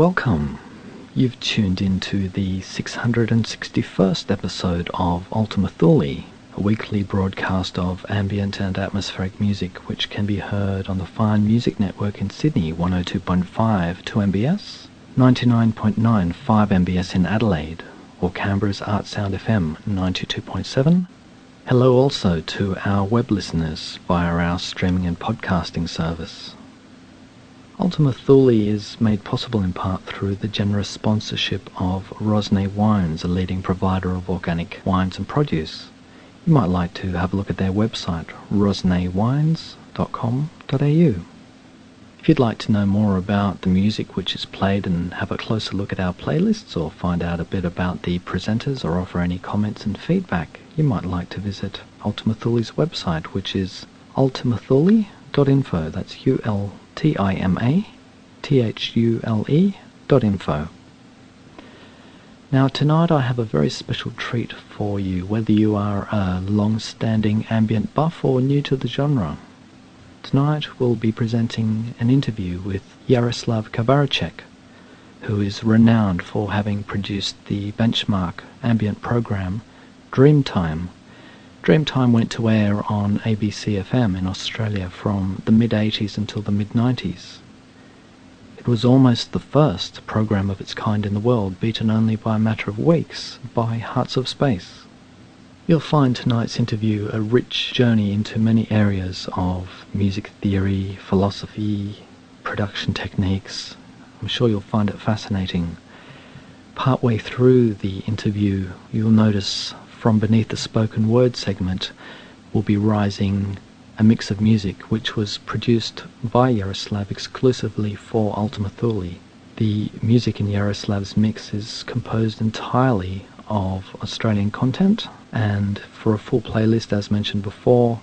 Welcome. You've tuned into the 661st episode of Ultima Thule, a weekly broadcast of ambient and atmospheric music which can be heard on the Fine Music Network in Sydney 102.5 2 MBS, 99.9 5 MBS in Adelaide, or Canberra's Art Sound FM 92.7. Hello also to our web listeners via our streaming and podcasting service. Ultima Thule is made possible in part through the generous sponsorship of Rosnay Wines, a leading provider of organic wines and produce. You might like to have a look at their website, rosnaywines.com.au. If you'd like to know more about the music which is played and have a closer look at our playlists or find out a bit about the presenters or offer any comments and feedback, you might like to visit Ultima Thule's website, which is ultimathule.info. That's U L T I M A T H U L E dot info. Now, tonight I have a very special treat for you, whether you are a long standing ambient buff or new to the genre. Tonight we'll be presenting an interview with Yaroslav Kavaricek, who is renowned for having produced the benchmark ambient program Dreamtime Dreamtime went to air on ABC FM in Australia from the mid 80s until the mid 90s. It was almost the first program of its kind in the world, beaten only by a matter of weeks by Hearts of Space. You'll find tonight's interview a rich journey into many areas of music theory, philosophy, production techniques. I'm sure you'll find it fascinating. Partway through the interview, you'll notice from beneath the spoken word segment will be rising a mix of music which was produced by Yaroslav exclusively for Ultima Thule. The music in Yaroslav's mix is composed entirely of Australian content, and for a full playlist, as mentioned before,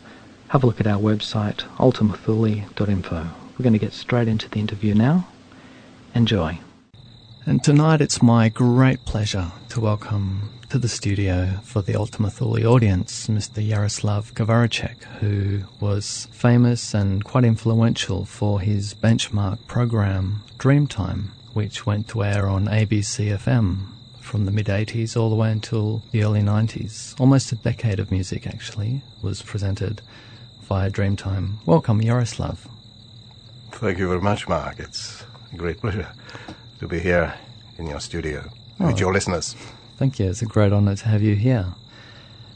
have a look at our website, ultimathule.info. We're going to get straight into the interview now. Enjoy. And tonight it's my great pleasure to welcome to the studio for the Ultima Thule audience, Mr. Yaroslav Kavaricek, who was famous and quite influential for his benchmark program Dreamtime, which went to air on ABC FM from the mid 80s all the way until the early 90s. Almost a decade of music, actually, was presented via Dreamtime. Welcome, Yaroslav. Thank you very much, Mark. It's a great pleasure to be here in your studio oh, with your listeners. Thank you. It's a great honor to have you here.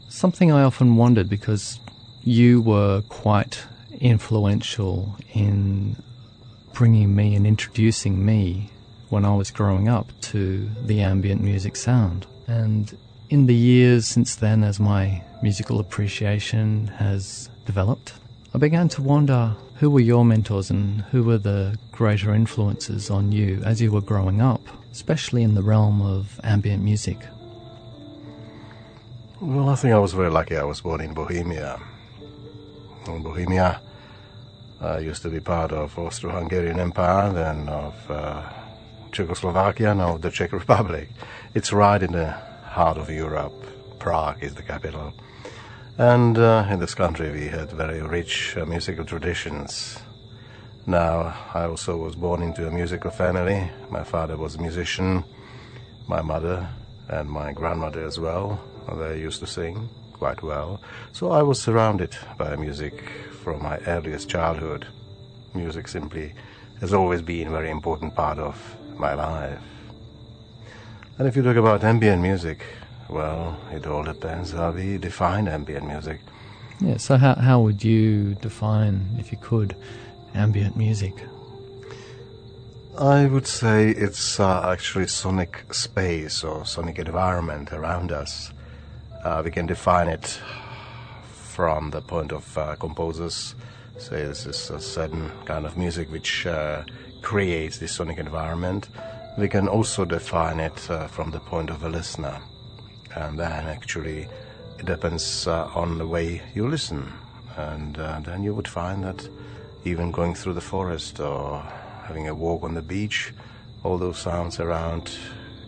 Something I often wondered because you were quite influential in bringing me and introducing me when I was growing up to the ambient music sound. And in the years since then, as my musical appreciation has developed, I began to wonder who were your mentors and who were the greater influences on you as you were growing up, especially in the realm of ambient music? Well, I think I was very lucky. I was born in Bohemia. In Bohemia, I used to be part of Austro-Hungarian Empire, then of uh, Czechoslovakia, now the Czech Republic. It's right in the heart of Europe. Prague is the capital. And uh, in this country, we had very rich uh, musical traditions. Now, I also was born into a musical family. My father was a musician, my mother and my grandmother as well. They used to sing quite well. So I was surrounded by music from my earliest childhood. Music simply has always been a very important part of my life. And if you talk about ambient music, well, it all depends how we define ambient music. Yeah, so how, how would you define, if you could, ambient music? I would say it's uh, actually sonic space or sonic environment around us. Uh, we can define it from the point of uh, composers. Say this is a certain kind of music which uh, creates this sonic environment. We can also define it uh, from the point of a listener and then actually it depends uh, on the way you listen and uh, then you would find that even going through the forest or having a walk on the beach all those sounds around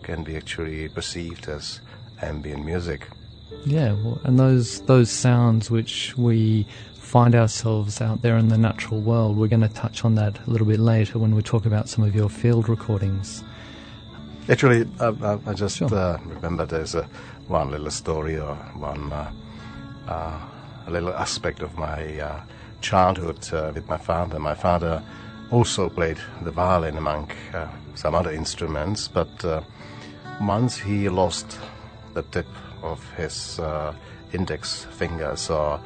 can be actually perceived as ambient music yeah well, and those those sounds which we find ourselves out there in the natural world. We're going to touch on that a little bit later when we talk about some of your field recordings. Actually, I, I just sure. uh, remember there's a, one little story or one uh, uh, little aspect of my uh, childhood with my father. My father also played the violin among some other instruments, but once he lost the tip of his index finger, so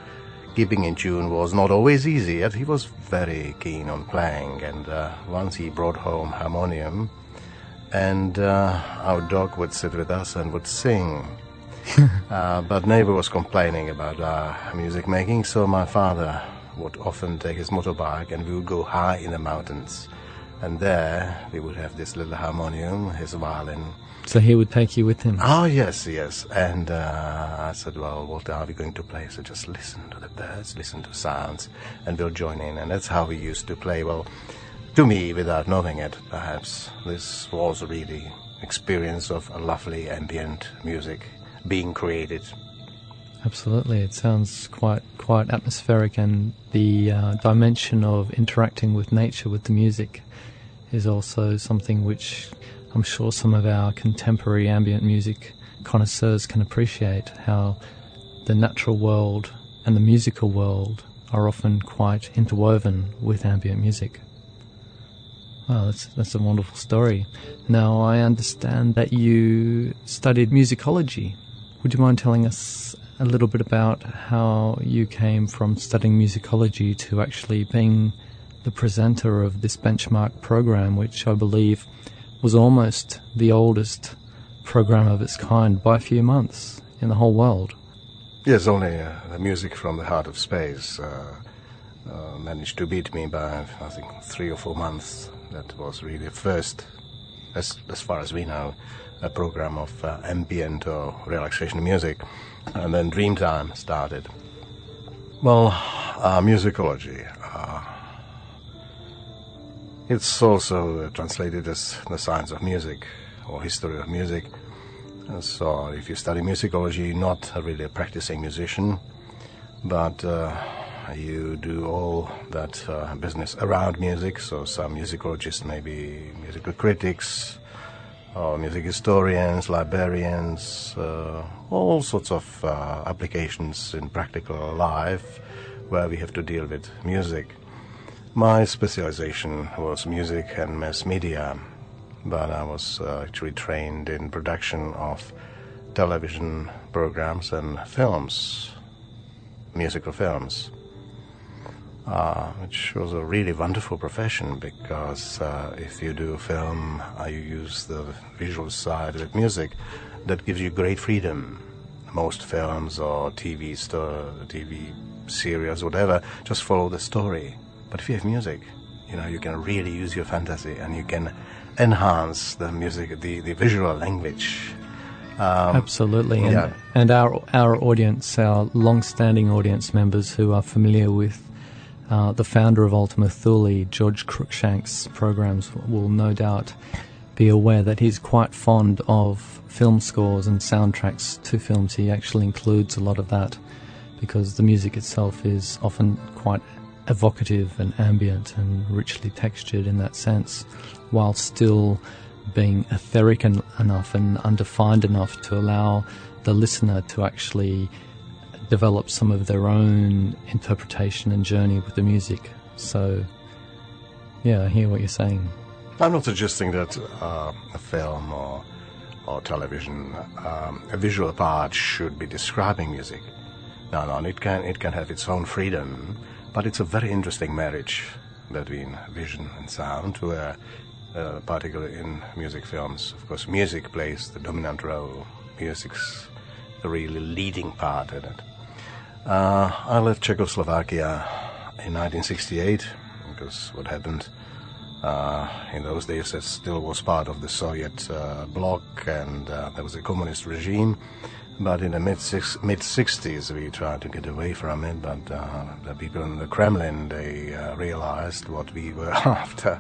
keeping in tune was not always easy, yet he was very keen on playing. And uh, once he brought home harmonium, and uh, our dog would sit with us and would sing. uh, but neighbor was complaining about our music making, so my father would often take his motorbike and we would go high in the mountains. And there we would have this little harmonium, his violin. So he would take you with him? Oh, yes, yes. And uh, I said, well, what are we going to play? So just listen to the birds, listen to sounds, and we'll join in. And that's how we used to play. Well, to me, without knowing it, perhaps, this was really experience of a lovely ambient music being created. Absolutely, it sounds quite quite atmospheric, and the uh, dimension of interacting with nature with the music is also something which I'm sure some of our contemporary ambient music connoisseurs can appreciate. How the natural world and the musical world are often quite interwoven with ambient music. Wow, that's that's a wonderful story. Now I understand that you studied musicology. Would you mind telling us a little bit about how you came from studying musicology to actually being the presenter of this benchmark program, which I believe was almost the oldest program of its kind by a few months in the whole world? Yes, only uh, the music from the heart of space uh, uh, managed to beat me by, I think, three or four months that was really the first, as, as far as we know, a program of uh, ambient or relaxation music. And then Dreamtime started. Well, uh, musicology. Uh, it's also uh, translated as the science of music or history of music. so if you study musicology, you're not really a practicing musician, but uh, you do all that uh, business around music. So some musicologists may be musical critics, or music historians, librarians, uh, all sorts of uh, applications in practical life where we have to deal with music. My specialization was music and mass media, but I was uh, actually trained in production of television programs and films, musical films uh, which was a really wonderful profession because uh, if you do film, uh, you use the visual side with music, that gives you great freedom. Most films or TV sto- TV series, whatever, just follow the story. But if you have music, you know, you can really use your fantasy and you can enhance the music, the, the visual language. Um, Absolutely, and, yeah. and our our audience, our long-standing audience members who are familiar with uh, the founder of Ultima Thule, George Cruikshank's programs, will no doubt be aware that he's quite fond of film scores and soundtracks to films. He actually includes a lot of that because the music itself is often quite evocative and ambient and richly textured in that sense, while still being etheric en- enough and undefined enough to allow the listener to actually develop some of their own interpretation and journey with the music. So, yeah, I hear what you're saying. I'm not suggesting that uh, a film or, or television, um, a visual part should be describing music. No, no, it can, it can have its own freedom, but it's a very interesting marriage between vision and sound, where, uh, particularly in music films, of course, music plays the dominant role. Music's the really leading part in it. Uh, I left Czechoslovakia in 1968 because what happened uh, in those days it still was part of the Soviet uh, bloc and uh, there was a communist regime. But in the mid mid 60s we tried to get away from it, but uh, the people in the Kremlin they uh, realized what we were after.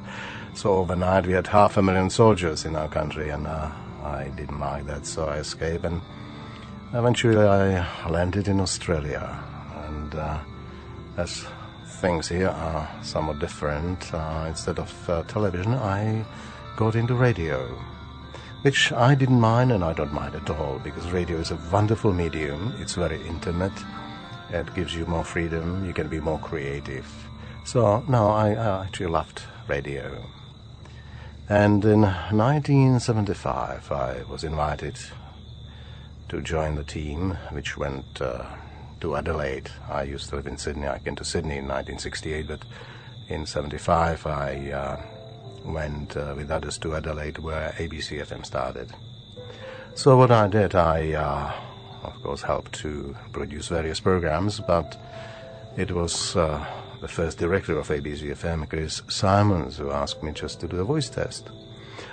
So overnight we had half a million soldiers in our country, and I didn't like that, so I escaped and Eventually, I landed in Australia, and uh, as things here are somewhat different, uh, instead of uh, television, I got into radio, which I didn't mind and I don't mind at all because radio is a wonderful medium. It's very intimate. It gives you more freedom. You can be more creative. So, no, I, I actually loved radio. And in 1975, I was invited to join the team, which went uh, to Adelaide. I used to live in Sydney. I came to Sydney in 1968, but in 75 I uh, went uh, with others to Adelaide, where ABC FM started. So what I did, I uh, of course helped to produce various programs, but it was uh, the first director of ABC FM, Chris Simons, who asked me just to do a voice test.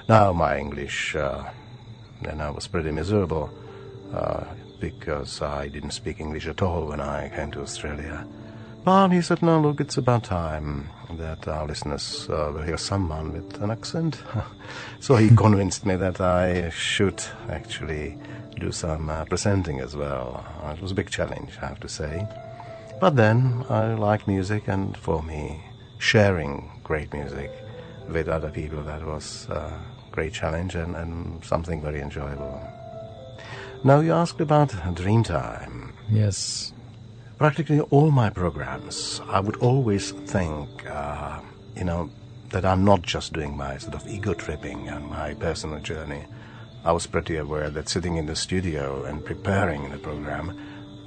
Now my English, uh, then I was pretty miserable uh, because I didn't speak English at all when I came to Australia. But he said, no, look, it's about time that our listeners uh, will hear someone with an accent. so he convinced me that I should actually do some uh, presenting as well. It was a big challenge, I have to say. But then I like music, and for me, sharing great music with other people, that was a great challenge and, and something very enjoyable. Now, you asked about Dreamtime. Yes. Practically all my programs, I would always think, uh, you know, that I'm not just doing my sort of ego tripping and my personal journey. I was pretty aware that sitting in the studio and preparing the program,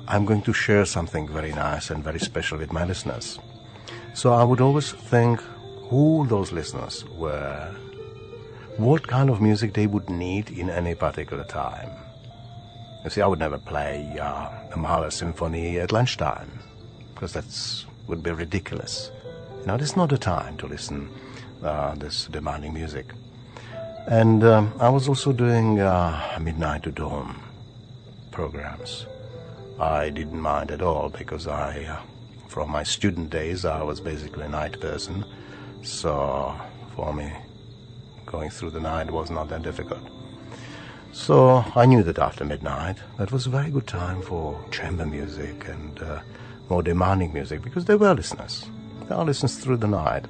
I'm going to share something very nice and very special with my listeners. So I would always think who those listeners were, what kind of music they would need in any particular time. You see, I would never play uh, the Mahler Symphony at lunchtime because that would be ridiculous. Know, it's not a time to listen uh, this demanding music. And um, I was also doing uh, midnight to dawn programs. I didn't mind at all because I, uh, from my student days, I was basically a night person. So for me, going through the night was not that difficult. So I knew that after midnight, that was a very good time for chamber music and uh, more demanding music because there were listeners. There are listeners through the night.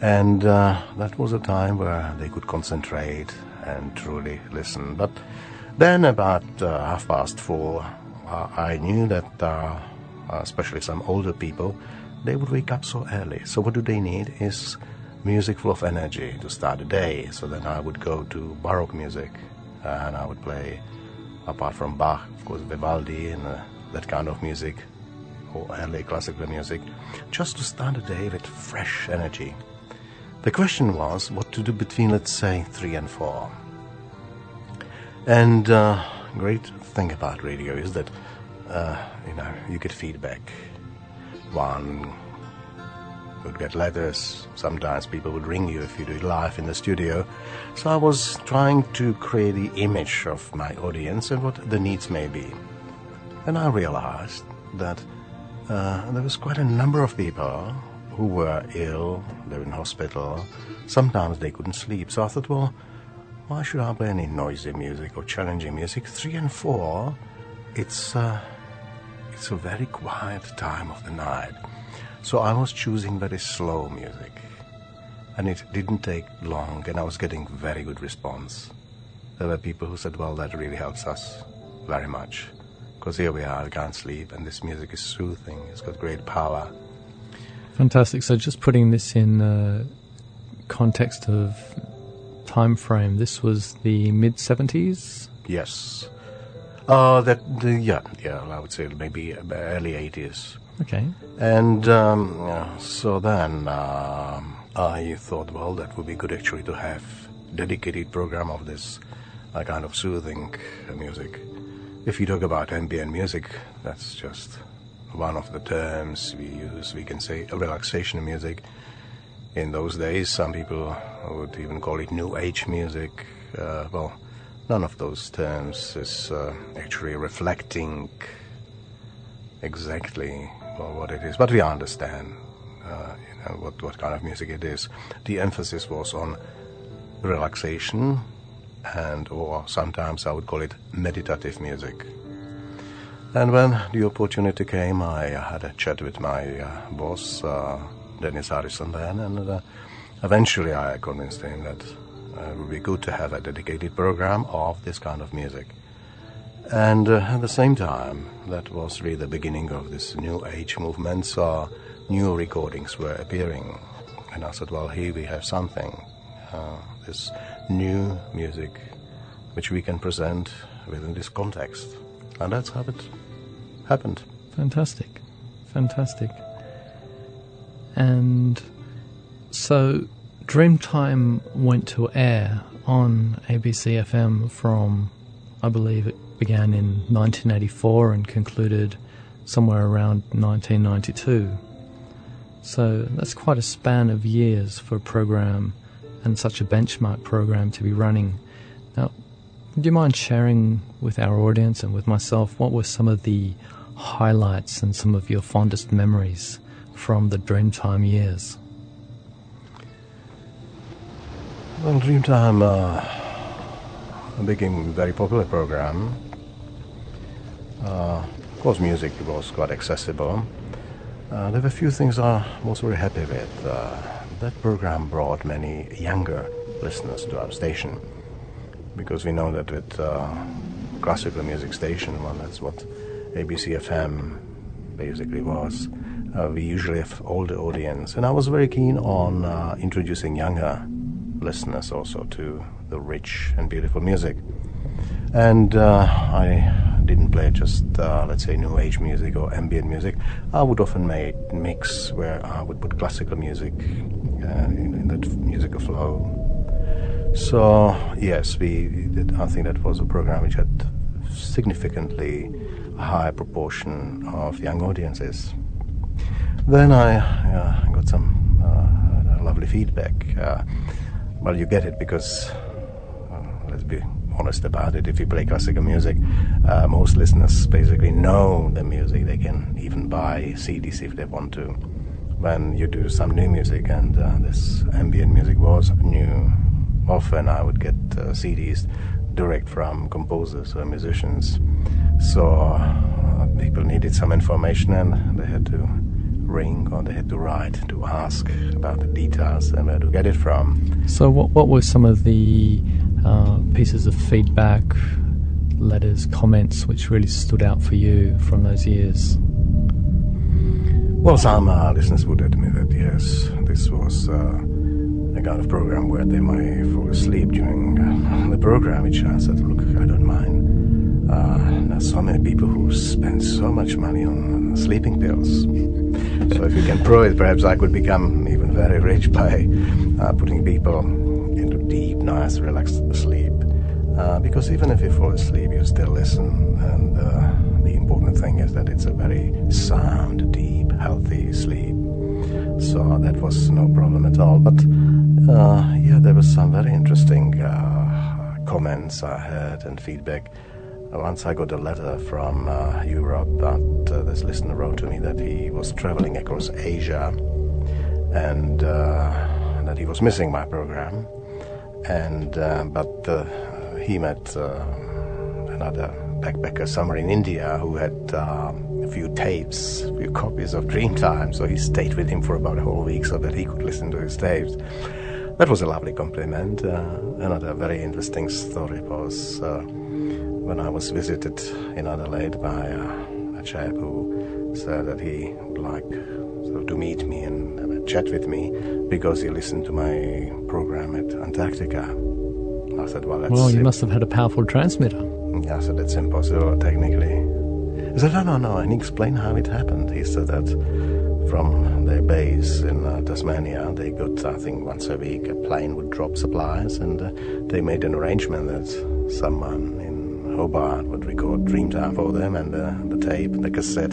And uh, that was a time where they could concentrate and truly listen. But then, about uh, half past four, uh, I knew that, uh, especially some older people, they would wake up so early. So what do they need is music full of energy to start the day. So then I would go to Baroque music, and I would play, apart from Bach, of course, Vivaldi and uh, that kind of music, or early classical music, just to start the day with fresh energy. The question was what to do between, let's say, three and four. And uh, great thing about radio is that uh, you know you get feedback. One would get letters. Sometimes people would ring you if you do it live in the studio. So I was trying to create the image of my audience and what the needs may be. And I realized that uh, there was quite a number of people who were ill, they were in hospital. Sometimes they couldn't sleep. So I thought, well, why should I play any noisy music or challenging music? Three and four, it's uh, it's a very quiet time of the night. So I was choosing very slow music. And it didn't take long, and I was getting very good response. There were people who said, well, that really helps us very much. Because here we are, I can't sleep, and this music is soothing, it's got great power. Fantastic. So just putting this in uh, context of time frame, this was the mid 70s? Yes. Uh, that the, yeah, yeah, I would say maybe early 80s. Okay. And um, so then uh, I thought, well, that would be good actually to have dedicated program of this uh, kind of soothing music. If you talk about ambient music, that's just one of the terms we use. We can say relaxation music. In those days, some people would even call it new age music. Uh, well, none of those terms is uh, actually reflecting exactly what it is, but we understand uh, you know, what, what kind of music it is. The emphasis was on relaxation and or sometimes I would call it meditative music. And when the opportunity came, I had a chat with my uh, boss, uh, Dennis Harrison, then, and uh, eventually I convinced him that uh, it would be good to have a dedicated program of this kind of music. And uh, at the same time, that was really the beginning of this new age movement, so new recordings were appearing. And I said, well, here we have something, uh, this new music, which we can present within this context. And that's how it happened. Fantastic. Fantastic. And so Dreamtime went to air on ABC FM from, I believe began in 1984 and concluded somewhere around 1992. So that's quite a span of years for a program and such a benchmark program to be running. Now, do you mind sharing with our audience and with myself what were some of the highlights and some of your fondest memories from the Dreamtime years? Well, Dreamtime uh, became a very popular program. Uh, of course, music was quite accessible. Uh, there were a few things I was very happy with. Uh, that program brought many younger listeners to our station because we know that with uh, classical music station, well, that's what ABC FM basically was. Uh, we usually have older audience, and I was very keen on uh, introducing younger listeners also to the rich and beautiful music. And uh, I didn't play just, uh, let's say, new age music or ambient music. I would often make mix where I would put classical music uh, in, in that musical flow. So yes, we did, I think that was a program which had significantly high proportion of young audiences. Then I uh, got some uh, lovely feedback. Uh, well, you get it because, uh, let's be honest about it, if you play classical music, uh, most listeners basically know the music. They can even buy CDs if they want to. When you do some new music, and uh, this ambient music was new, often I would get uh, CDs direct from composers or musicians. So uh, people needed some information and they had to ring or they had to write to ask about the details and where to get it from. So, what, what were some of the uh, pieces of feedback, letters, comments which really stood out for you from those years? Well, some uh, listeners would admit that yes, this was uh, a kind of program where they might fall asleep during uh, the program, which I said, look, I don't mind. Uh, there's so many people who spend so much money on sleeping pills. so if you can prove it, perhaps I could become even very rich by uh, putting people nice, relaxed sleep. Uh, because even if you fall asleep, you still listen. And uh, the important thing is that it's a very sound, deep, healthy sleep. So that was no problem at all. But uh, yeah, there was some very interesting uh, comments I heard and feedback. Once I got a letter from uh, Europe that uh, this listener wrote to me that he was traveling across Asia and that he was missing my program. And uh, but uh, he met uh, another backpacker somewhere in India who had um, a few tapes, a few copies of Dreamtime. So he stayed with him for about a whole week so that he could listen to his tapes. That was a lovely compliment. another very interesting story was when I was visited in Adelaide by uh, a chap who said that he would like so, to meet me and have a chat with me because he listened to my program at Antarctica. I said, well, that's Well, you must have had a powerful transmitter. Yeah, I said, that's impossible technically. He said, no, no, no. And he explained how it happened. He said that from their base in uh, Tasmania, they got, I think, once a week a plane would drop supplies, and uh, they made an arrangement that someone in Hobart would record Dreamtime for them, and uh, the tape, the cassette,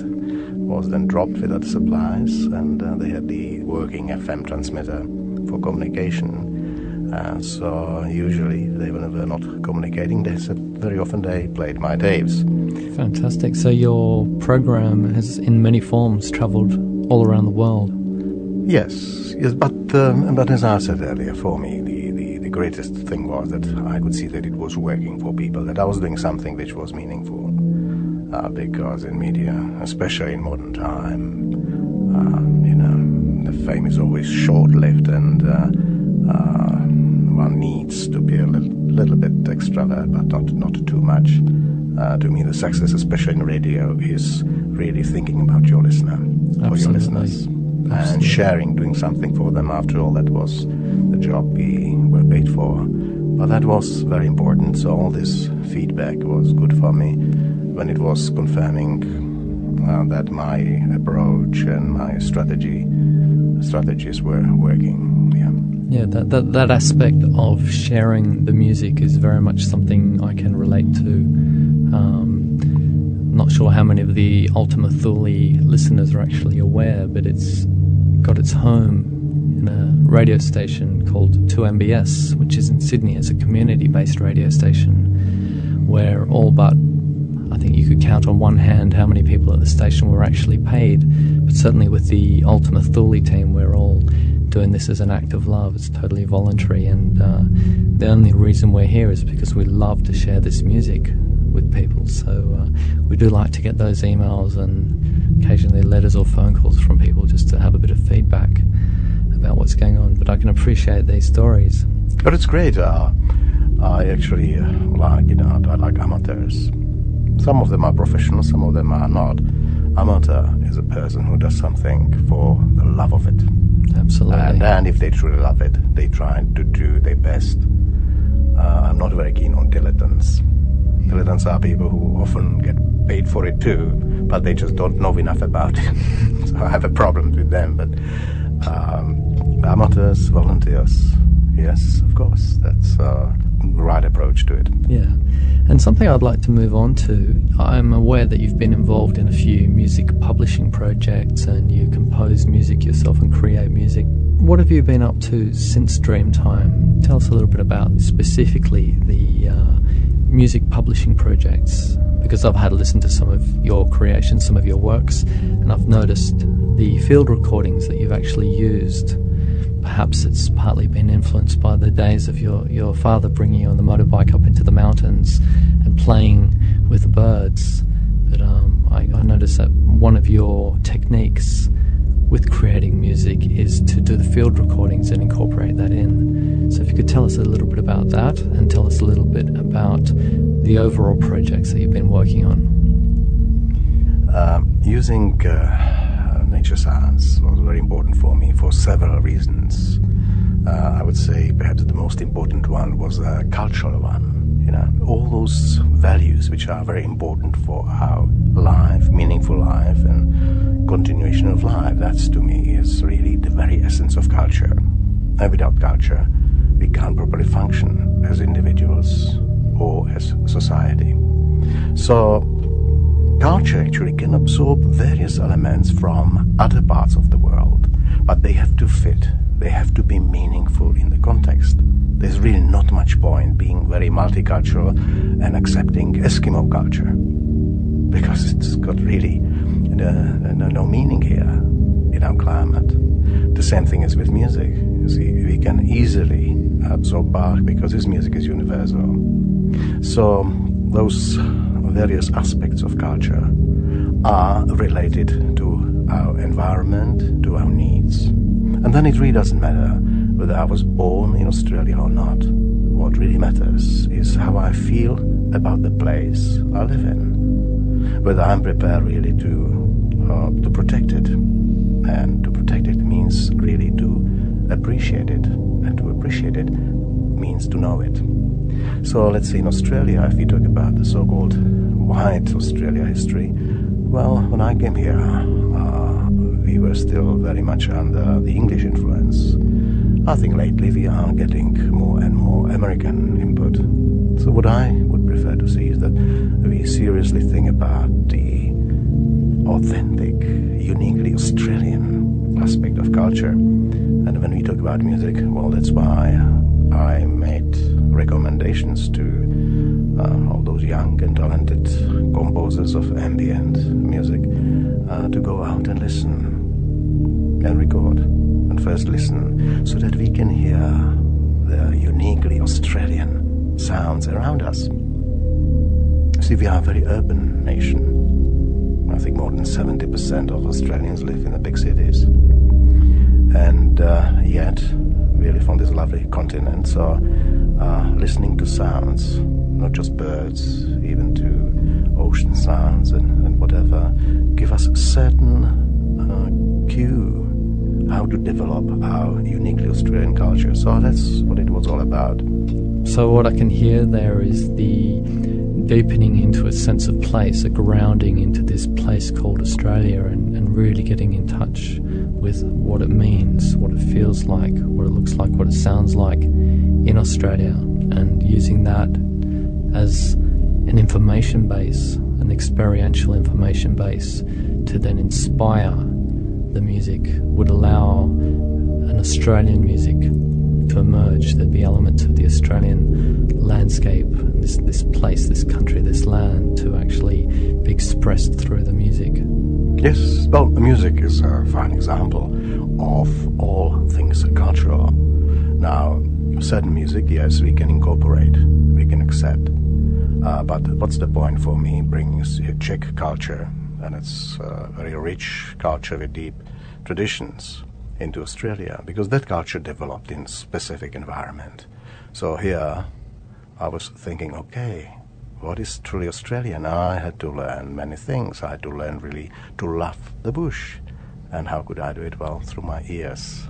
was then dropped with other supplies, and uh, they had the working FM transmitter for communication. Uh, so usually they were not communicating. They said very often they played my tapes. Fantastic. So your program has, in many forms, travelled all around the world. Yes, yes, but um, but as I said earlier, for me the, the, the greatest thing was that I could see that it was working for people, that I was doing something which was meaningful. Uh, because in media, especially in modern time, um, you know, the fame is always short-lived, and uh, uh, one needs to be a little, little bit extravagant, but not not too much. Uh, to me, the success, especially in radio, is really thinking about your listener, Absolutely. for your listeners, Absolutely. and sharing, doing something for them. After all, that was the job we were paid for. But that was very important. So all this feedback was good for me when it was confirming uh, that my approach and my strategy strategies were working. Yeah. Yeah, that, that, that aspect of sharing the music is very much something I can relate to. Um, not sure how many of the Ultima Thule listeners are actually aware, but it's got its home in a radio station called 2MBS, which is in Sydney. It's a community based radio station where all but I think you could count on one hand how many people at the station were actually paid, but certainly with the Ultima Thule team, we're all doing this as an act of love. It's totally voluntary, and uh, the only reason we're here is because we love to share this music with people. So uh, we do like to get those emails and occasionally letters or phone calls from people just to have a bit of feedback about what's going on. But I can appreciate these stories. But it's great. Uh, I actually like, you know, I like amateurs. Some of them are professional, some of them are not. Amateur is a person who does something for the love of it. Absolutely. And, and if they truly love it, they try to do their best. Uh, I'm not very keen on dilettantes. Dilettantes are people who often get paid for it too, but they just don't know enough about it. so I have a problem with them. But um, amateurs, volunteers, yes, of course, that's uh, the right approach to it. Yeah. Something I'd like to move on to I'm aware that you've been involved in a few music publishing projects and you compose music yourself and create music. What have you been up to since Dreamtime? Tell us a little bit about specifically the uh, music publishing projects because I've had to listen to some of your creations, some of your works, and I've noticed the field recordings that you've actually used perhaps it's partly been influenced by the days of your, your father bringing you on the motorbike up into the mountains playing with the birds. But um, I, I noticed that one of your techniques with creating music is to do the field recordings and incorporate that in. So if you could tell us a little bit about that and tell us a little bit about the overall projects that you've been working on. Um, using uh, nature science was very important for me for several reasons. Uh, I would say perhaps the most important one was a cultural one. You know, all those values which are very important for our life, meaningful life, and continuation of life. That's to me is really the very essence of culture. And without culture, we can't properly function as individuals or as society. So culture actually can absorb various elements from other parts of the world, but they have to fit, they have to be meaningful in the context. There's really not much point being very multicultural and accepting Eskimo culture because it's got really no, no, no meaning here in our climate. The same thing is with music. You see, we can easily absorb Bach because his music is universal. So those various aspects of culture are related to our environment, to our needs. And then it really doesn't matter whether I was born in Australia or not. What really matters is how I feel about the place I live in. Whether I'm prepared really to, uh, to protect it. And to protect it means really to appreciate it. And to appreciate it means to know it. So let's say in Australia, if we talk about the so-called white Australia history, well, when I came here, uh, we were still very much under the English influence. I think lately we are getting more and more American input. So what I would prefer to see is that we seriously think about the authentic, uniquely Australian aspect of culture. And when we talk about music, well, that's why I made recommendations to uh, all those young and talented composers of ambient music uh, to go out and listen and record and first listen so that we can hear the uniquely Australian sounds around us. See, we are a very urban nation. I think more than 70% of Australians live in the big cities. And uh, yet, we live on this lovely continent, so uh, listening to sounds, not just birds, even to ocean sounds and, and whatever, give us a certain uh, cue how to develop our uniquely Australian culture. So that's what it was all about. So, what I can hear there is the deepening into a sense of place, a grounding into this place called Australia, and, and really getting in touch with what it means, what it feels like, what it looks like, what it sounds like in Australia, and using that as an information base, an experiential information base to then inspire the music, would allow an Australian music to emerge. There'd be elements of the Australian landscape, this, this place, this country, this land to actually be expressed through the music. Yes, well, the music is a fine example of all things cultural. Now, certain music, yes, we can incorporate, we can accept. Uh, but what's the point for me bringing Czech culture, and it's a very rich culture with deep traditions, into Australia? Because that culture developed in specific environment. So here, I was thinking, okay, what is truly Australian? I had to learn many things. I had to learn really to love the bush. And how could I do it? Well, through my ears.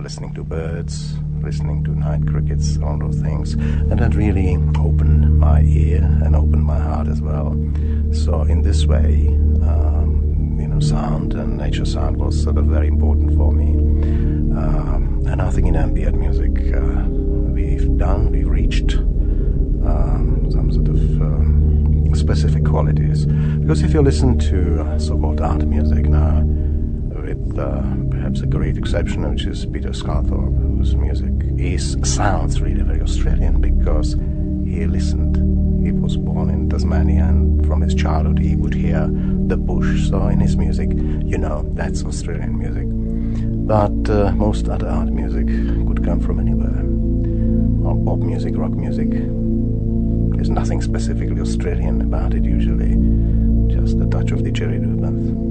Listening to birds, listening to night crickets, all those things. And that really opened my ear and opened my heart as well. So, in this way, um, you know, sound and nature sound was sort of very important for me. Um, and I think in ambient music, uh, we've done, we've reached um, some sort of um, specific qualities. Because if you listen to uh, so-called art music now, with uh, perhaps a great exception, which is Peter Sculthorpe, whose music is sounds really very Australian because he listened. He was born in Tasmania, and from his childhood he would hear the bush. So in his music, you know, that's Australian music. But uh, most other art music could come from anywhere. Or pop music, rock music, there's nothing specifically Australian about it usually, just a touch of didgeridoo that could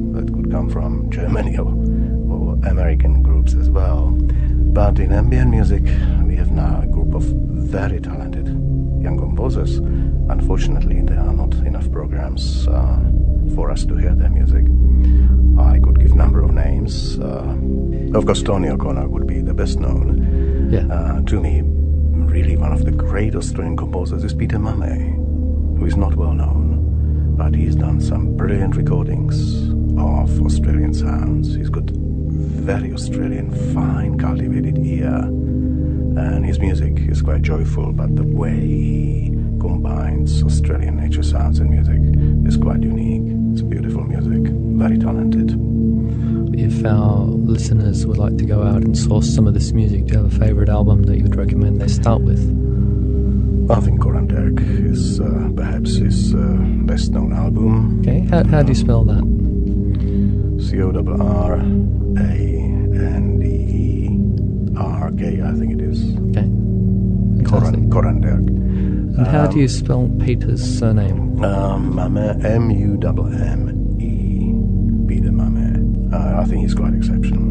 come from Germany or, or American groups as well. But in ambient music, we have now a group of very talented young composers. Unfortunately, there are not enough programs uh, for us to hear their music. I could give number of names. Uh, of course, Tony O'Connor would be the best known. Yeah. Uh, to me, really one of the great Australian composers is Peter Mumm, who is not well known, but he's done some brilliant recordings of Australian sounds. He's got very Australian, fine, cultivated ear, and his music is quite joyful, but the way he combines Australian nature sounds and music is quite unique. It's beautiful music, very talented if our listeners would like to go out and source some of this music, do you have a favourite album that you would recommend they start with? I think Coranderrk is uh, perhaps his uh, best known album. Okay, how, how do you spell that? C O R R A N D E R K, I think it is. Okay. Coran, Coran And um, how do you spell Peter's surname? Um, M U M M uh, I think he's quite exceptional.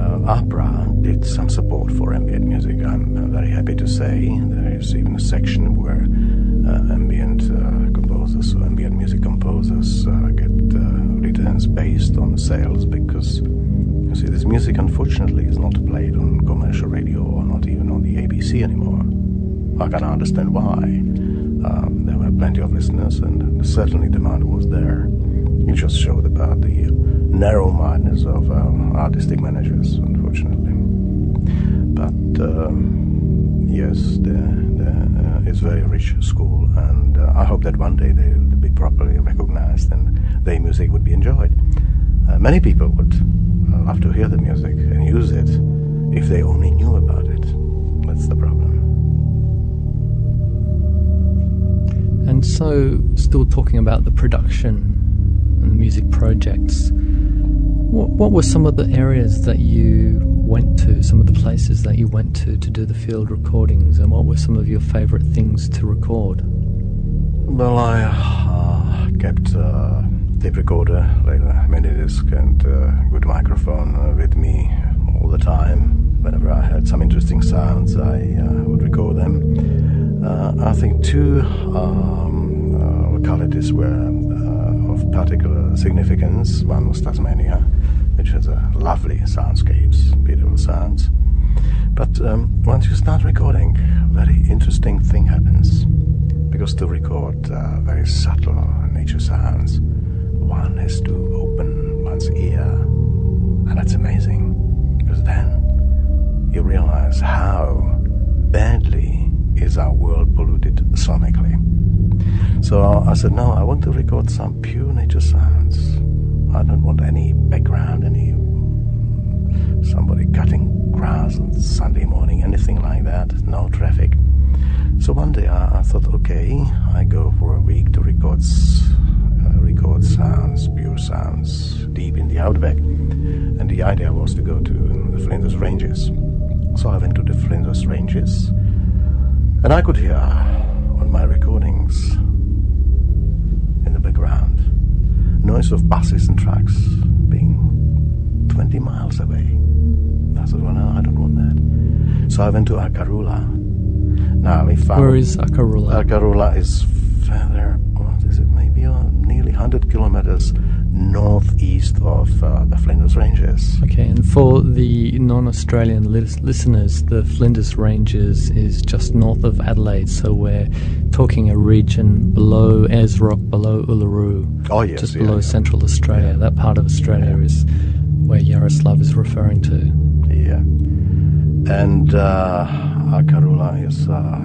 Uh, APRA did some support for ambient music. I'm uh, very happy to say there is even a section where uh, ambient uh, composers or ambient music composers uh, get returns based on sales because you see this music unfortunately is not played on commercial radio or not even on the ABC anymore. I can understand why. Um, there were plenty of listeners and certainly demand was there. It just showed about the narrow mindedness of our artistic managers, unfortunately. But um, yes, the, the, uh, it's very rich school, and uh, I hope that one day they will be properly recognized and their music would be enjoyed. Uh, many people would uh, love to hear the music and use it if they only knew about it. That's the problem. And so, still talking about the production and the music projects, what, what were some of the areas that you went to, some of the places that you went to to do the field recordings, and what were some of your favourite things to record? Well, I uh, uh, kept uh, tape recorder, like a mini disc, and uh, good microphone uh, with me all the time. Whenever I heard some interesting sounds, I uh, would record them. Uh, I think two um, uh, localities were uh, of particular significance. One was Tasmania, which has a lovely soundscapes, beautiful sounds. But um, once you start recording, very interesting thing happens. Because to record uh, very subtle nature sounds, one has to open one's ear. And that's amazing. Because then you realize how badly is our world polluted sonically. So I said, no, I want to record some pure nature sounds. I don't want any background, any somebody cutting grass on Sunday morning, anything like that, no traffic. So one day I, I thought, okay, I go for a week to record, record sounds, pure sounds, deep in the outback. And the idea was to go to the Flinders Ranges. So I went to the Flinders Ranges, and I could hear on my recordings in the background noise of buses and trucks being 20 miles away. I said, well, no, I don't want that. So I went to Arkaroola. Now we found. Where is Arkaroola? Arkaroola is further, Hundred kilometers northeast of uh, the Flinders Ranges. Okay, and for the non Australian listeners, the Flinders Ranges is just north of Adelaide, so we're talking a region below Ayers Rock, below Uluru. Oh, yes. Just yeah, below yeah. Central Australia. Yeah. That part of Australia is where Yaroslav is referring to. Yeah. And uh, Karula is uh,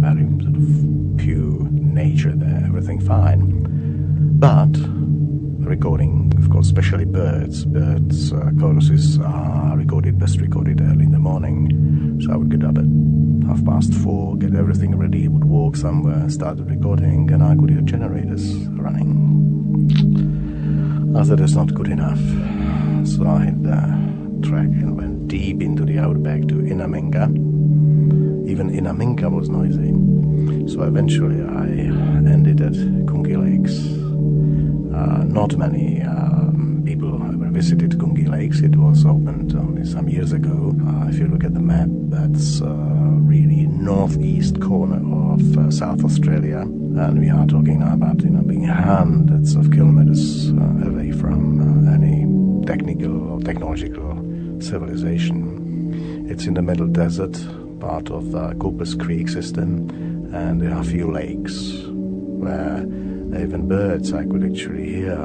very sort of pure nature there, everything fine. But recording, of course, especially birds, birds uh, choruses are recorded, best recorded early in the morning. So I would get up at half past four, get everything ready, would walk somewhere, start recording, and I could hear generators running. I thought it's not good enough. So I hit the track and went deep into the outback to Innamincka. Even Innamincka was noisy. So eventually I ended at Coongie Lakes. Uh, not many um, people visited Coongie Lakes. It was opened only some years ago. Uh, if you look at the map, that's uh, really northeast corner of uh, South Australia, and we are talking now about you know being hundreds of kilometers uh, away from uh, any technical or technological civilization. It's in the middle desert, part of the Coopers Creek system, and there are a few lakes where even birds I could actually hear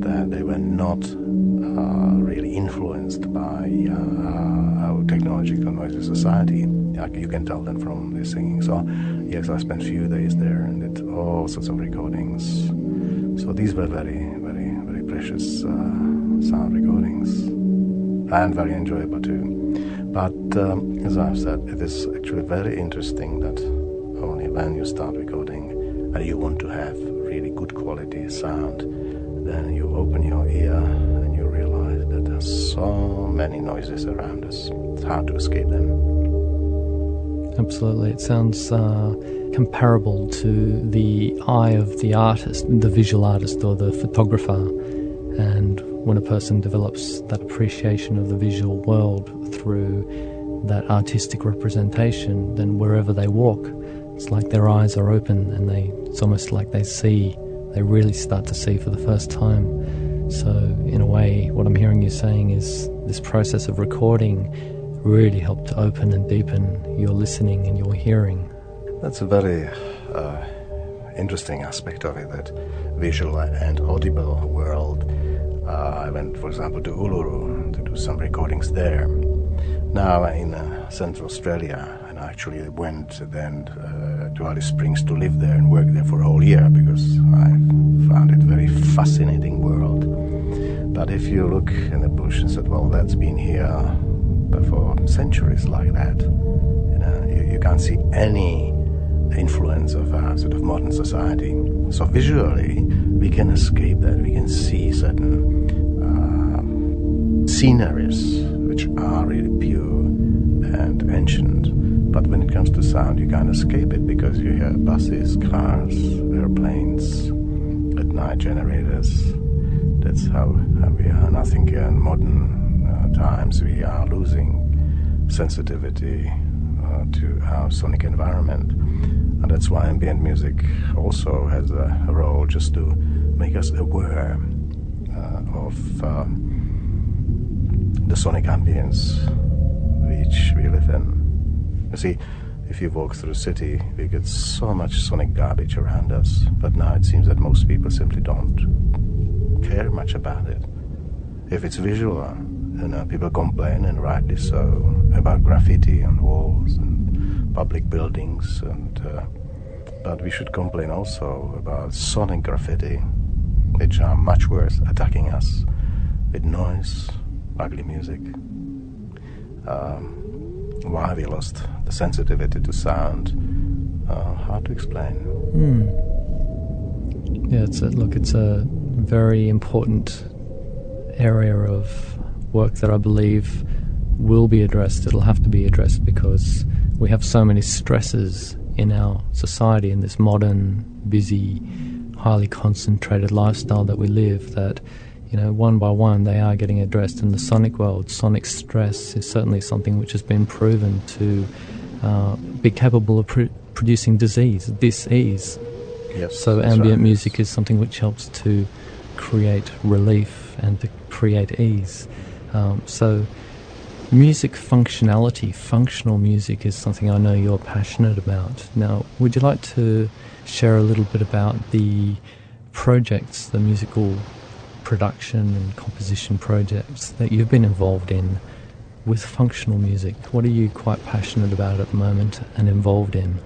that they were not uh, really influenced by uh, our technological noisy society. Like you can tell them from the singing. So, yes, I spent a few days there and did all sorts of recordings. So these were very, very, very precious uh, sound recordings and very enjoyable too. But um, as I've said, it is actually very interesting that only when you start recording and you want to have quality sound, then you open your ear and you realize that there's so many noises around us. It's hard to escape them. Absolutely. It sounds uh, comparable to the eye of the artist, the visual artist or the photographer. And when a person develops that appreciation of the visual world through that artistic representation, then wherever they walk, it's like their eyes are open and they it's almost like they see, they really start to see for the first time. So, in a way, what I'm hearing you saying is this process of recording really helped to open and deepen your listening and your hearing. That's a very uh, interesting aspect of it, that visual and audible world. Uh, I went, for example, to Uluru to do some recordings there. Now in uh, Central Australia, and I actually went then uh, to Alice Springs to live there and work there for a whole year because I found it a very fascinating world. But if you look in the bush and said, well, that's been here for centuries like that, you know, you, you can't see any influence of our sort of modern society. So visually, we can escape that. We can see certain uh, sceneries which are really pure and ancient. But when it comes to sound, you can't escape it because you hear buses, cars, airplanes, at night generators. That's how, how we are. And I think in modern uh, times we are losing sensitivity uh, to our sonic environment. And that's why ambient music also has a, a role just to make us aware uh, of um, the sonic ambience which we live in. You see, if you walk through a city, we get so much sonic garbage around us, but now it seems that most people simply don't care much about it. If it's visual, you know, people complain, and rightly so, about graffiti on walls and public buildings, and uh, but we should complain also about sonic graffiti, which are much worse, attacking us with noise, ugly music. Um, why we lost the sensitivity to sound. Uh, hard to explain. Mm. Yeah, it's a, look, it's a very important area of work that I believe will be addressed. It'll have to be addressed because we have so many stresses in our society in this modern, busy, highly concentrated lifestyle that we live that you know, one by one, they are getting addressed in the sonic world. Sonic stress is certainly something which has been proven to uh, be capable of pr- producing disease, disease. Yes, so ambient right. music is something which helps to create relief and to create ease. Um, so music functionality, functional music is something I know you're passionate about. Now, would you like to share a little bit about the projects, the musical production and composition projects that you've been involved in with functional music? What are you quite passionate about at the moment and involved in?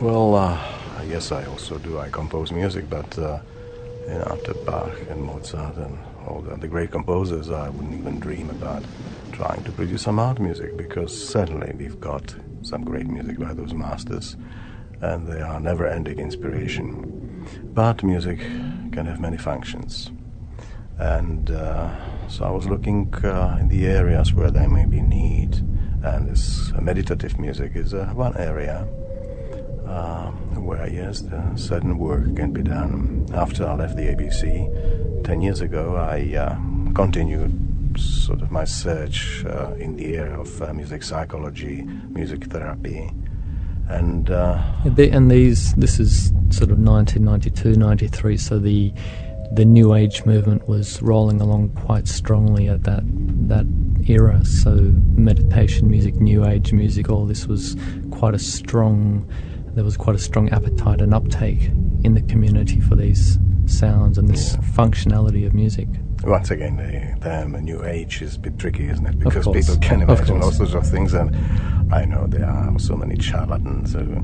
Well, uh, I guess I also do. I compose music, but uh, you know, after Bach and Mozart and all the, the great composers, I wouldn't even dream about trying to produce some art music because certainly we've got some great music by those masters, and they are never-ending inspiration. But music can have many functions. And uh, so I was looking uh, in the areas where there may be need, and this meditative music is uh, one area uh, where, yes, certain work can be done. After I left the ABC 10 years ago, I uh, continued sort of my search uh, in the area of music psychology, music therapy, and uh, and these this is sort of 1992 93 so the the new age movement was rolling along quite strongly at that that era so meditation music new age music all this was quite a strong there was quite a strong appetite and uptake in the community for these sounds and this yeah. functionality of music once again, the term new age is a bit tricky, isn't it? Because people can imagine all sorts of things, and I know there are so many charlatans who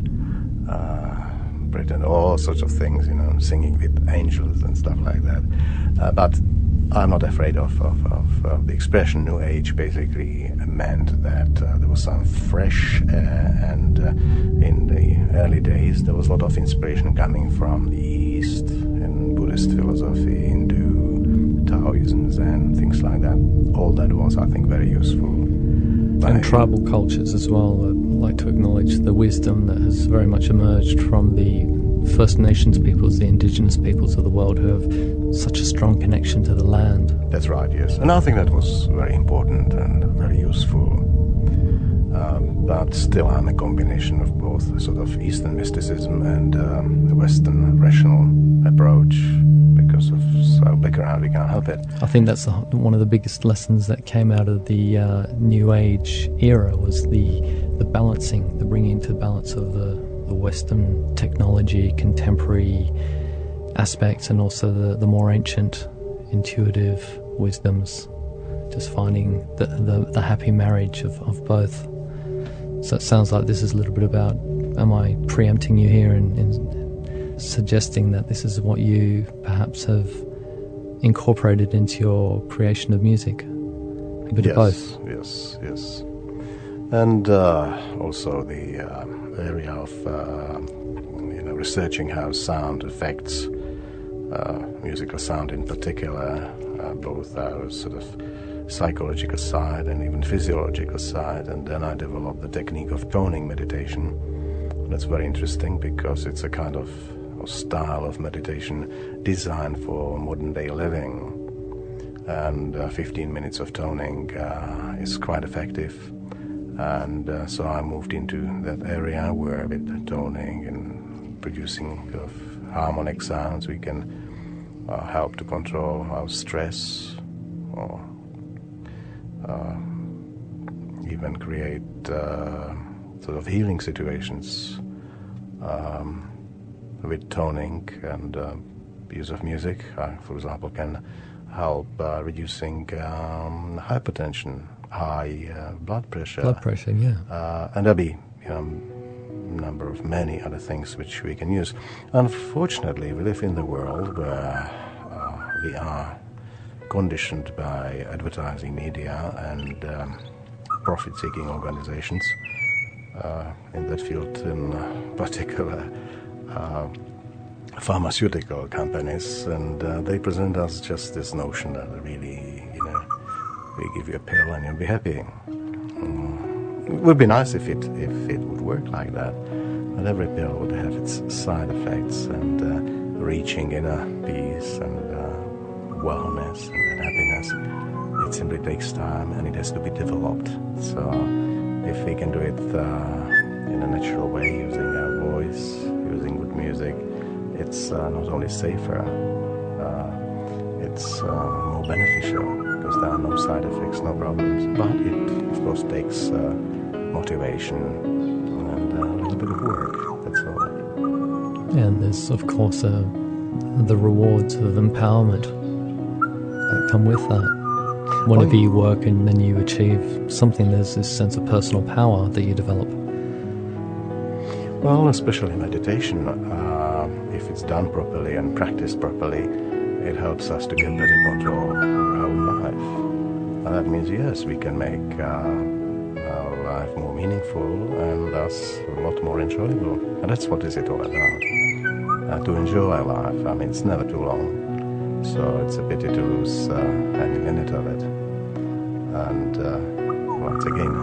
uh, pretend all sorts of things, you know, singing with angels and stuff like that. Uh, but I'm not afraid of, of, of, of, the expression New Age basically meant that uh, there was some fresh air, and uh, in the early days there was a lot of inspiration coming from the East in Buddhist philosophy, Hindu Taoism, Zen, things like that. All that was, I think, very useful. And tribal cultures as well. I'd like to acknowledge the wisdom that has very much emerged from the First Nations peoples, the indigenous peoples of the world who have such a strong connection to the land. That's right, yes. And I think that was very important and very useful. Um, but still, I'm a combination of both sort of Eastern mysticism and um, the Western rational approach of our background, we can't help it. I think that's the, one of the biggest lessons that came out of the uh, New Age era was the the balancing, the bringing into balance of the, the Western technology, contemporary aspects, and also the, the more ancient, intuitive wisdoms. Just finding the, the, the happy marriage of, of both. So it sounds like this is a little bit about. Am I preempting you here and, in suggesting that this is what you perhaps have incorporated into your creation of music? A bit yes, of both. Yes, yes. And uh, also the uh, area of uh, you know researching how sound affects uh, musical sound in particular, uh, both our sort of psychological side and even physiological side. And then I developed the technique of toning meditation. That's very interesting because it's a kind of style of meditation designed for modern day living. And uh, 15 minutes of toning uh, is quite effective. And uh, so I moved into that area where with toning and producing of harmonic sounds we can uh, help to control our stress or uh, even create uh, sort of healing situations um, with toning and uh, use of music, uh, for example, can help uh, reducing um, hypertension, high uh, blood pressure. Blood pressure, yeah. Uh, and there'll be you know, a number of many other things which we can use. Unfortunately, we live in the world where uh, we are conditioned by advertising media and um, profit seeking organizations. Uh, in that field, in particular, uh, pharmaceutical companies, and uh, they present us just this notion that really, you know, we give you a pill and you'll be happy. Mm. It would be nice if it if it would work like that, but every pill would have its side effects, and uh, reaching inner peace and uh, wellness and happiness, it simply takes time and it has to be developed. So if we can do it uh, in a natural way using our voice, using good music, it's uh, not only safer, uh, it's uh, more beneficial because there are no side effects, no problems. But it, of course, takes uh, motivation and uh, a little bit of work. That's all. And there's, of course, uh, the rewards of empowerment that come with that. Whenever you work and then you achieve something, there's this sense of personal power that you develop. Well, especially meditation, uh, it's done properly and practiced properly, it helps us to get better control over our own life. And that means, yes, we can make uh, our life more meaningful and thus a lot more enjoyable. And that's what is it all about. Uh, to enjoy our life. I mean, it's never too long, so it's a pity to lose uh, any minute of it. And uh, once again,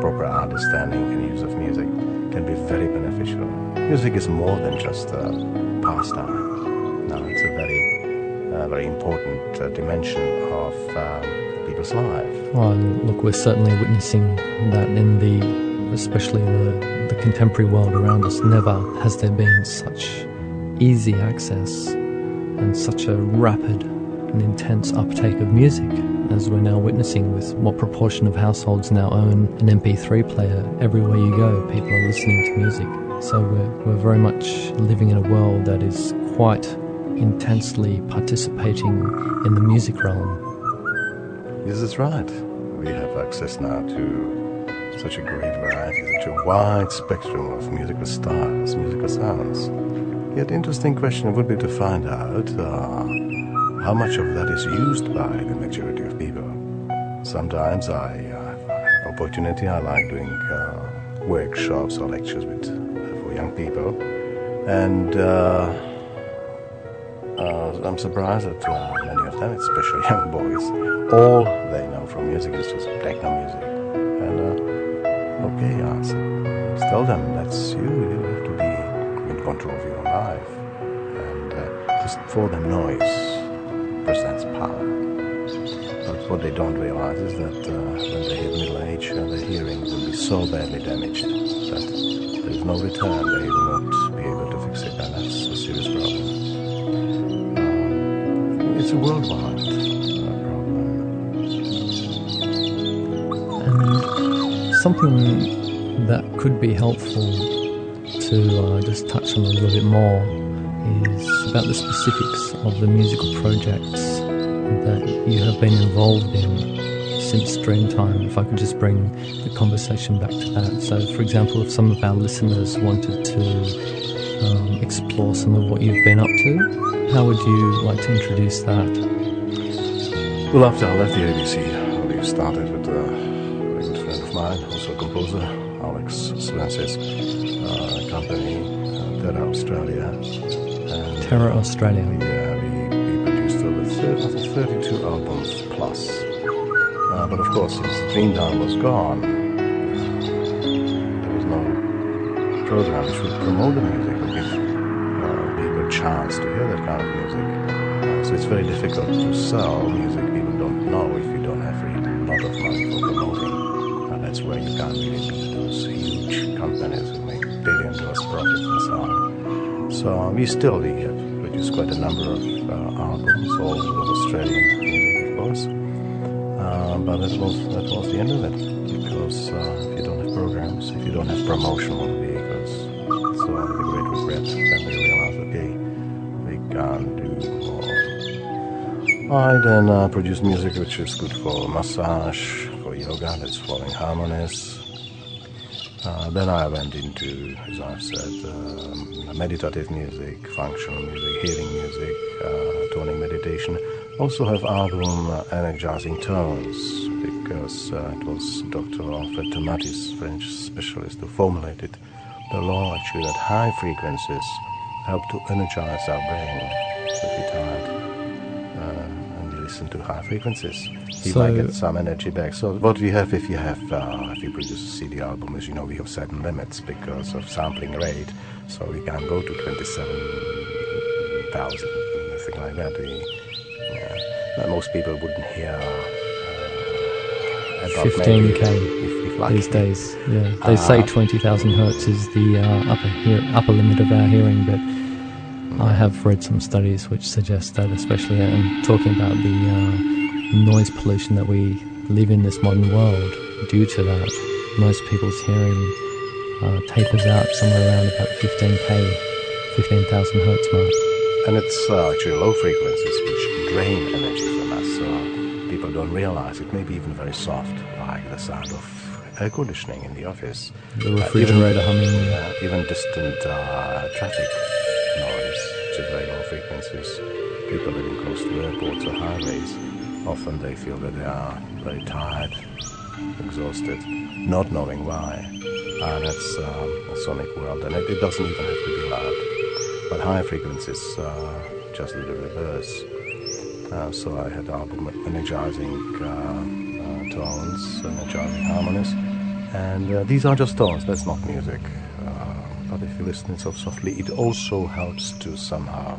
proper understanding and use of music can be very beneficial. Music is more than just a pastime. No, it's a very, uh, very important uh, dimension of um, people's life. Well, look, we're certainly witnessing that in the, especially the, the contemporary world around us. Never has there been such easy access and such a rapid and intense uptake of music as we're now witnessing with what proportion of households now own an MP3 player. Everywhere you go, people are listening to music. So we're, we're very much living in a world that is quite intensely participating in the music realm. Yes, that's right. We have access now to such a great variety, such a wide spectrum of musical styles, musical sounds. Yet, interesting question would be to find out uh, how much of that is used by the majority of people. Sometimes I uh, have opportunity. I like doing uh, workshops or lectures with young people, and uh, uh, I'm surprised that uh, many of them, especially young boys, all they know from music is just techno music. And okay, I s- tell them that's you. You have to be in control of your life, and just for them, noise presents power. But what they don't realize is that uh, when they hit middle age, uh, their hearing will be so badly damaged no return. They will not be able to fix it, and that's a serious problem. Um, it's a worldwide uh, problem. And something that could be helpful to uh, just touch on a little bit more is about the specifics of the musical projects that you have been involved in since Dreamtime. If I could just bring the conversation back to that. So, for example, if some of our listeners wanted to um, explore some of what you've been up to, how would you like to introduce that? Well, after I left the ABC, we started with a very good friend of mine, also a composer, Alex Svensis, uh, company, uh, Terra Australia. And Terra Australia. Yeah, we, we produced over thir- I think 32 albums plus. Uh, but of course, since Dreamtime was gone, there was no program which would promote the music or give uh, people a chance to hear that kind of music. Uh, so it's very difficult to sell music people don't know if you don't have a lot of money for promoting. And that's where you can't really beat those huge companies who make billion dollars profits and so on. So we still we have produced quite a number of uh, albums, all with Australian but that was that was the end of it because uh, if you don't have programs, if you don't have promotional vehicles, so with a great regret, then we realize, okay, we can't do more. I then uh, produced music which is good for massage, for yoga, that's flowing harmonies. Uh, then I went into, as I've said, um, meditative music, functional music, healing music, uh, toning meditation. Also have album uh, Energizing Tones because uh, it was Dr. Alfred Tomatis, French specialist, who formulated the law actually that high frequencies help to energize our brain. So if you're tired uh, and you listen to high frequencies, you So- might get some energy back. So what we have if you have uh, if you produce a CD album is you know we have certain limits because of sampling rate, so we can't go to twenty-seven thousand, anything like that. We, but most people wouldn't hear. Uh, about 15K maybe if, if lucky. these days. Yeah, they say Uh, 20,000 hertz is the uh, upper hear- upper limit of our hearing, but I have read some studies which suggest that, especially and talking about the uh, noise pollution that we live in this modern world. Due to that, most people's hearing uh, tapers out somewhere around about 15k, 15,000 hertz mark. And it's uh, actually low frequencies which drain energy from us. So people don't realize it may be even very soft, like the sound of air conditioning in the office. The Uh, refrigerator humming. even, uh, even distant uh, traffic noise, which is very low frequencies. People living close to airports or highways, often they feel that they are very tired, exhausted, not knowing why. And that's um, a sonic world, and it, it doesn't even have to be loud. But higher frequencies uh, just the reverse. Uh, so I had album energizing uh, uh, tones, energizing harmonies, and uh, these are just tones. That's not music. Uh, but if you listen to it so softly, it also helps to somehow,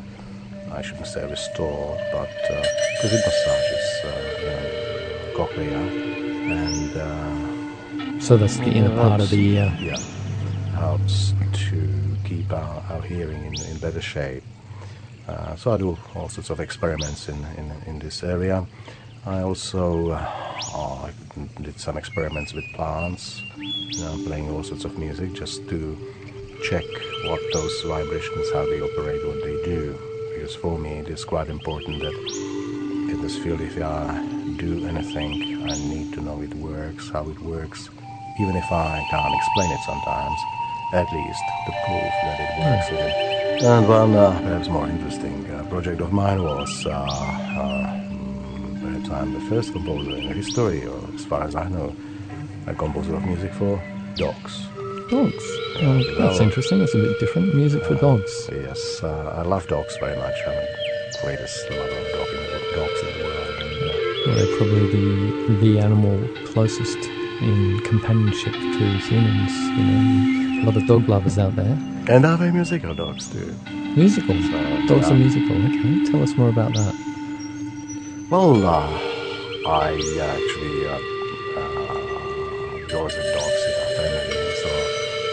I shouldn't say restore, but because it massages uh, you know, cochlea and. Uh, So that's the inner part of the ear. yeah, helps keep our, our hearing in, in better shape. Uh, so I do all sorts of experiments in, in, in this area. I also uh, oh, I did some experiments with plants, you know, playing all sorts of music just to check what those vibrations, how they operate, what they do. Because for me, it is quite important that in this field, if I do anything, I need to know it works, how it works, even if I can't explain it sometimes. At least the proof that it works. And, and one uh, perhaps more interesting uh, project of mine was uh, uh, mm, perhaps I'm the first composer in history, or as far as I know, a composer of music for dogs. Dogs. Oh, that's well- interesting. That's a bit different. Music for dogs. Yes, uh, I love dogs very much. I'm the greatest lover of dog in dogs in the world. Uh, Well, they're probably the the animal closest in companionship to humans. You know, a lot of dog lovers out there. and are very musical dogs too. Musical. So, Dogs yeah. are musical. Okay, tell us more about that. Well, uh, I actually uh, uh, dogs and dogs in our family, so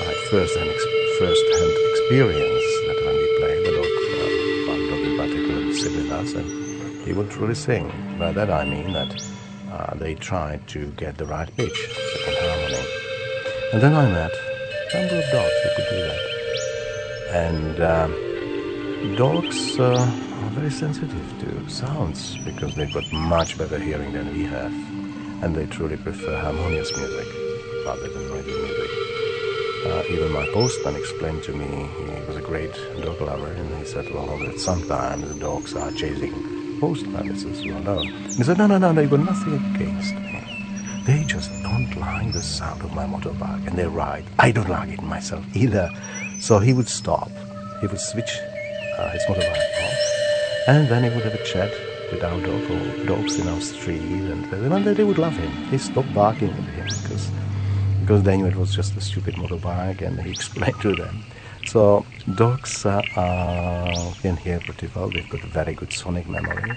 I had first-hand, ex- first-hand experience that when we play, the dog, uh, one dog in particular, would sit with us and he would really sing. By that I mean that uh, they tried to get the right pitch, second harmony. And then I met number of dogs could do that. And um, dogs uh, are very sensitive to sounds because they've got much better hearing than we have. And they truly prefer harmonious music rather than noisy music. Uh, even my postman explained to me, he was a great dog lover, and he said, well, that sometimes the dogs are chasing postman. This is. He said, no, no, no, no, you've got nothing against me. They just don't like the sound of my motorbike, and they ride. I don't like it myself either. So he would stop. He would switch uh, his motorbike off, and then he would have a chat with our dog or dogs in our street, and, and they would love him. They stopped barking at him because because they knew it was just a stupid motorbike, and he explained to them. So dogs uh, uh, can hear pretty well. They've got a very good sonic memory.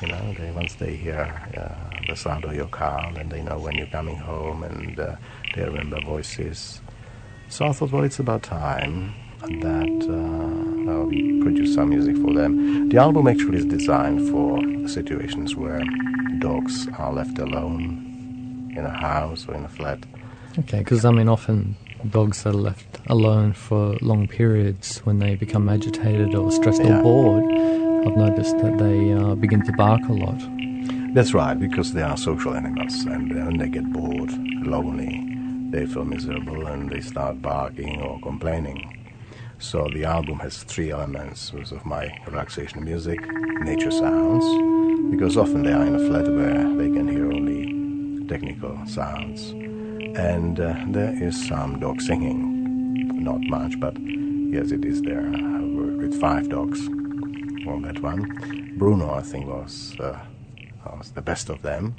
You know, they once they hear uh, the sound of your car, then they know when you're coming home, and uh, they remember voices. So I thought, well, it's about time that uh, uh, we produce some music for them. The album actually is designed for situations where dogs are left alone in a house or in a flat. Okay, because I mean, often dogs are left alone for long periods when they become agitated or stressed yeah. or bored. I've noticed that they uh, begin to bark a lot. That's right, because they are social animals, and when they get bored, lonely, they feel miserable, and they start barking or complaining. So the album has three elements of my relaxation music, nature sounds, because often they are in a flat where they can hear only technical sounds. And uh, there is some dog singing, not much, but yes, it is there. I worked with five dogs on that one. Bruno, I think, was, uh, was the best of them.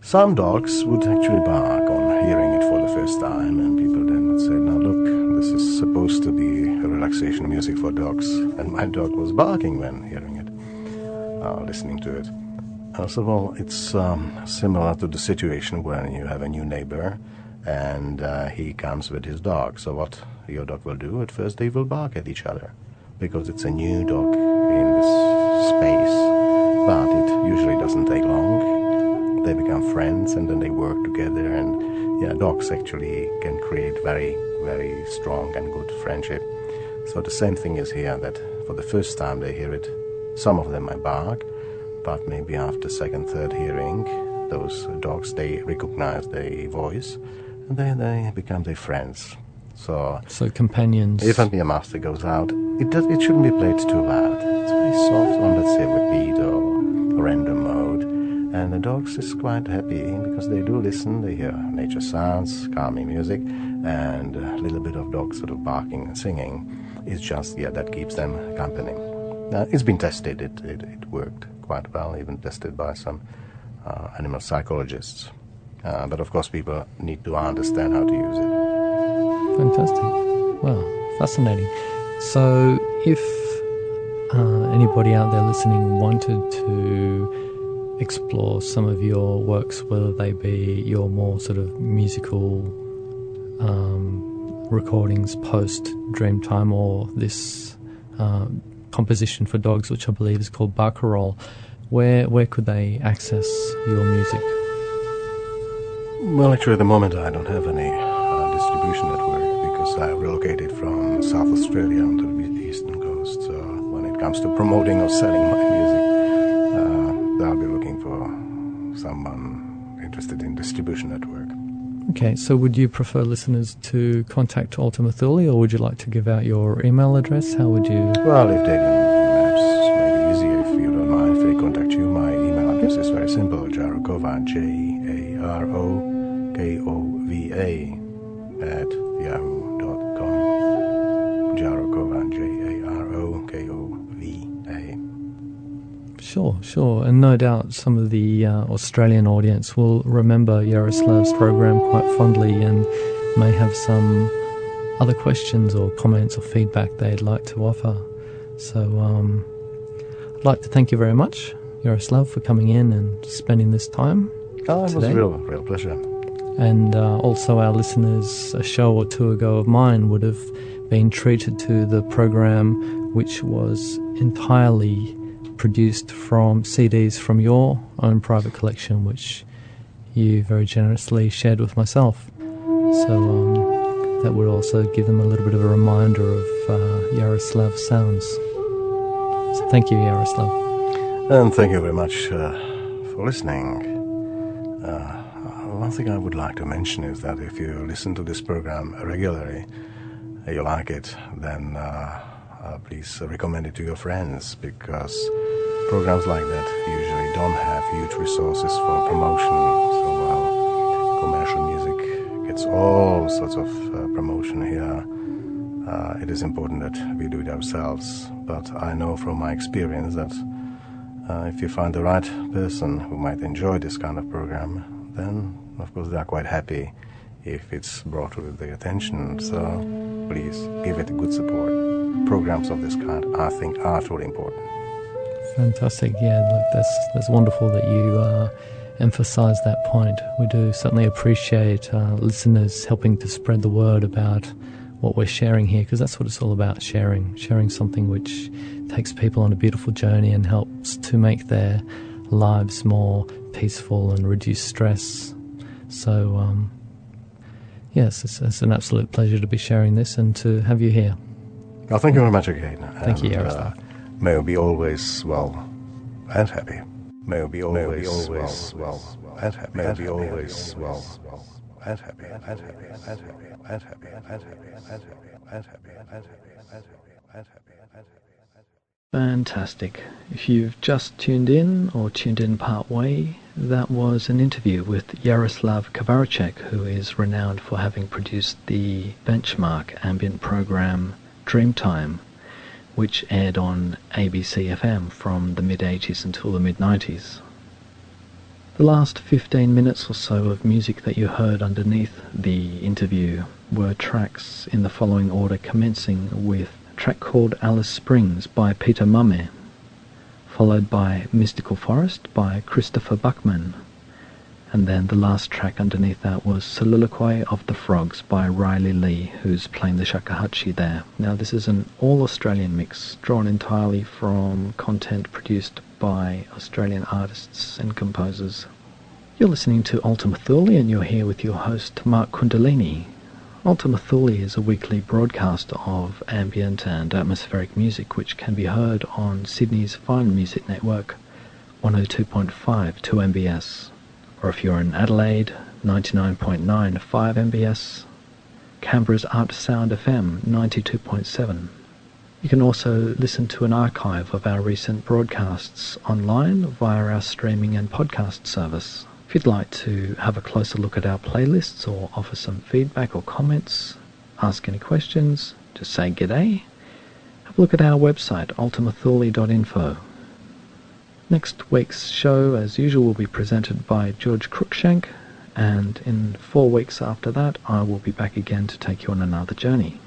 Some dogs would actually bark on hearing it for the first time, and people then would say, Now look, this is supposed to be relaxation music for dogs. And my dog was barking when hearing it, uh, listening to it. First of all, it's um, similar to the situation when you have a new neighbor and uh, he comes with his dog. So, what your dog will do at first, they will bark at each other because it's a new dog in this space. But it usually doesn't take long. They become friends and then they work together. And yeah, dogs actually can create very very strong and good friendship. So the same thing is here that for the first time they hear it, some of them might bark, but maybe after second, third hearing, those dogs they recognize their voice, and then they become their friends. So, so companions. If a master goes out, it does, it shouldn't be played too loud. It's very soft on let's say repeat or random mode, and the dogs is quite happy because they do listen. They hear nature sounds, calming music, and a little bit of dog sort of barking and singing is just, yeah, that keeps them company. Uh, it's been tested, it, it, it, worked quite well, even tested by some uh, animal psychologists. Uh, but of course, people need to understand how to use it. Fantastic. Well, fascinating. So, if uh, anybody out there listening wanted to explore some of your works, whether they be your more sort of musical um, recordings post Dreamtime or this uh, composition for dogs, which I believe is called Barcarolle. Where where could they access your music? Well, actually, at the moment I don't have any distribution network because I relocated from South Australia onto the eastern coast. So when it comes to promoting or selling my music, uh, I'll be looking for someone interested in distribution network. Okay, so would you prefer listeners to contact Ultima Thule or would you like to give out your email address? How would you? Well, if they some of the uh, Australian audience will remember Yaroslav's program quite fondly and may have some other questions or comments or feedback they'd like to offer. So um, I'd like to thank you very much, Yaroslav, for coming in and spending this time. Oh, it today. was a real, real pleasure. And uh, also, our listeners, a show or two ago of mine would have been treated to the program, which was entirely produced from CDs from your own private collection, which you very generously shared with myself. So um, that would also give them a little bit of a reminder of uh, Yaroslav sounds. So thank you, Yaroslav. And thank you very much uh, for listening. Uh, one thing I would like to mention is that if you listen to this program regularly, you like it, then uh, uh, please recommend it to your friends because programs like that usually don't have huge resources for promotion. So while commercial music gets all sorts of uh, promotion here, uh, it is important that we do it ourselves. But I know from my experience that uh, if you find the right person who might enjoy this kind of program, then of course they are quite happy if it's brought to their attention. So please give it good support. Programs of this kind, I think, are truly important. Fantastic. Yeah, look, that's that's wonderful that you uh, emphasise that point. We do certainly appreciate uh, listeners helping to spread the word about what we're sharing here, because that's what it's all about: sharing, sharing something which takes people on a beautiful journey and helps to make their lives more peaceful and reduce stress. So, um, yes, it's, it's, an absolute pleasure to be sharing this and to have you here. Well, thank you very much again. Thank and, you, Yaroslav. Uh, may you be always well and happy. May you be always, may be always well, well and happy. May you be always well and happy and happy and happy and happy and happy and happy and happy and happy and happy and happy. Fantastic. If you've just tuned in or tuned in part way, that was an interview with Yaroslav Kvaracek, who is renowned for having produced the benchmark ambient program Dreamtime, which aired on ABC FM from the mid 80s until the mid 90s. The last 15 minutes or so of music that you heard underneath the interview were tracks in the following order, commencing with a track called Alice Springs by Peter Mame, followed by Mystical Forest by Christopher Buckman, and then the last track underneath that was Soliloquy of the Frogs by Riley Lee, who's playing the shakuhachi there. Now, this is an all Australian mix drawn entirely from content produced by Australian artists and composers. You're listening to Ultima Thule, and you're here with your host, Mark Kundalini. Ultima Thule is a weekly broadcast of ambient and atmospheric music which can be heard on Sydney's Fine Music Network 102.5 2MBS, or if you're in Adelaide, 99.9 5 MBS, Canberra's Artsound FM 92.7. You can also listen to an archive of our recent broadcasts online via our streaming and podcast service. If you'd like to have a closer look at our playlists or offer some feedback or comments, ask any questions, just say g'day, have a look at our website ultimathule.info. Next week's show, as usual, will be presented by George Cruikshank, and in four weeks after that, I will be back again to take you on another journey.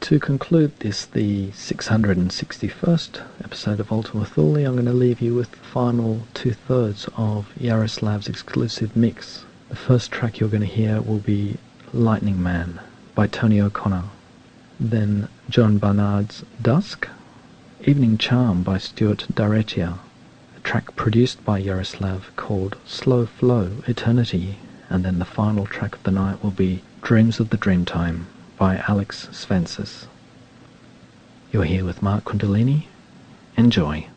To conclude this, the 661st episode of Ultima Thule, I'm going to leave you with the final two thirds of Yaroslav's exclusive mix. The first track you're going to hear will be Lightning Man by Tony O'Connor. Then John Barnard's Dusk, Evening Charm by Stuart Daretia, a track produced by Yaroslav called Slow Flow Eternity, and then the final track of the night will be Dreams of the Dreamtime by Alex Svensis. You're here with Mark Kundalini. Enjoy.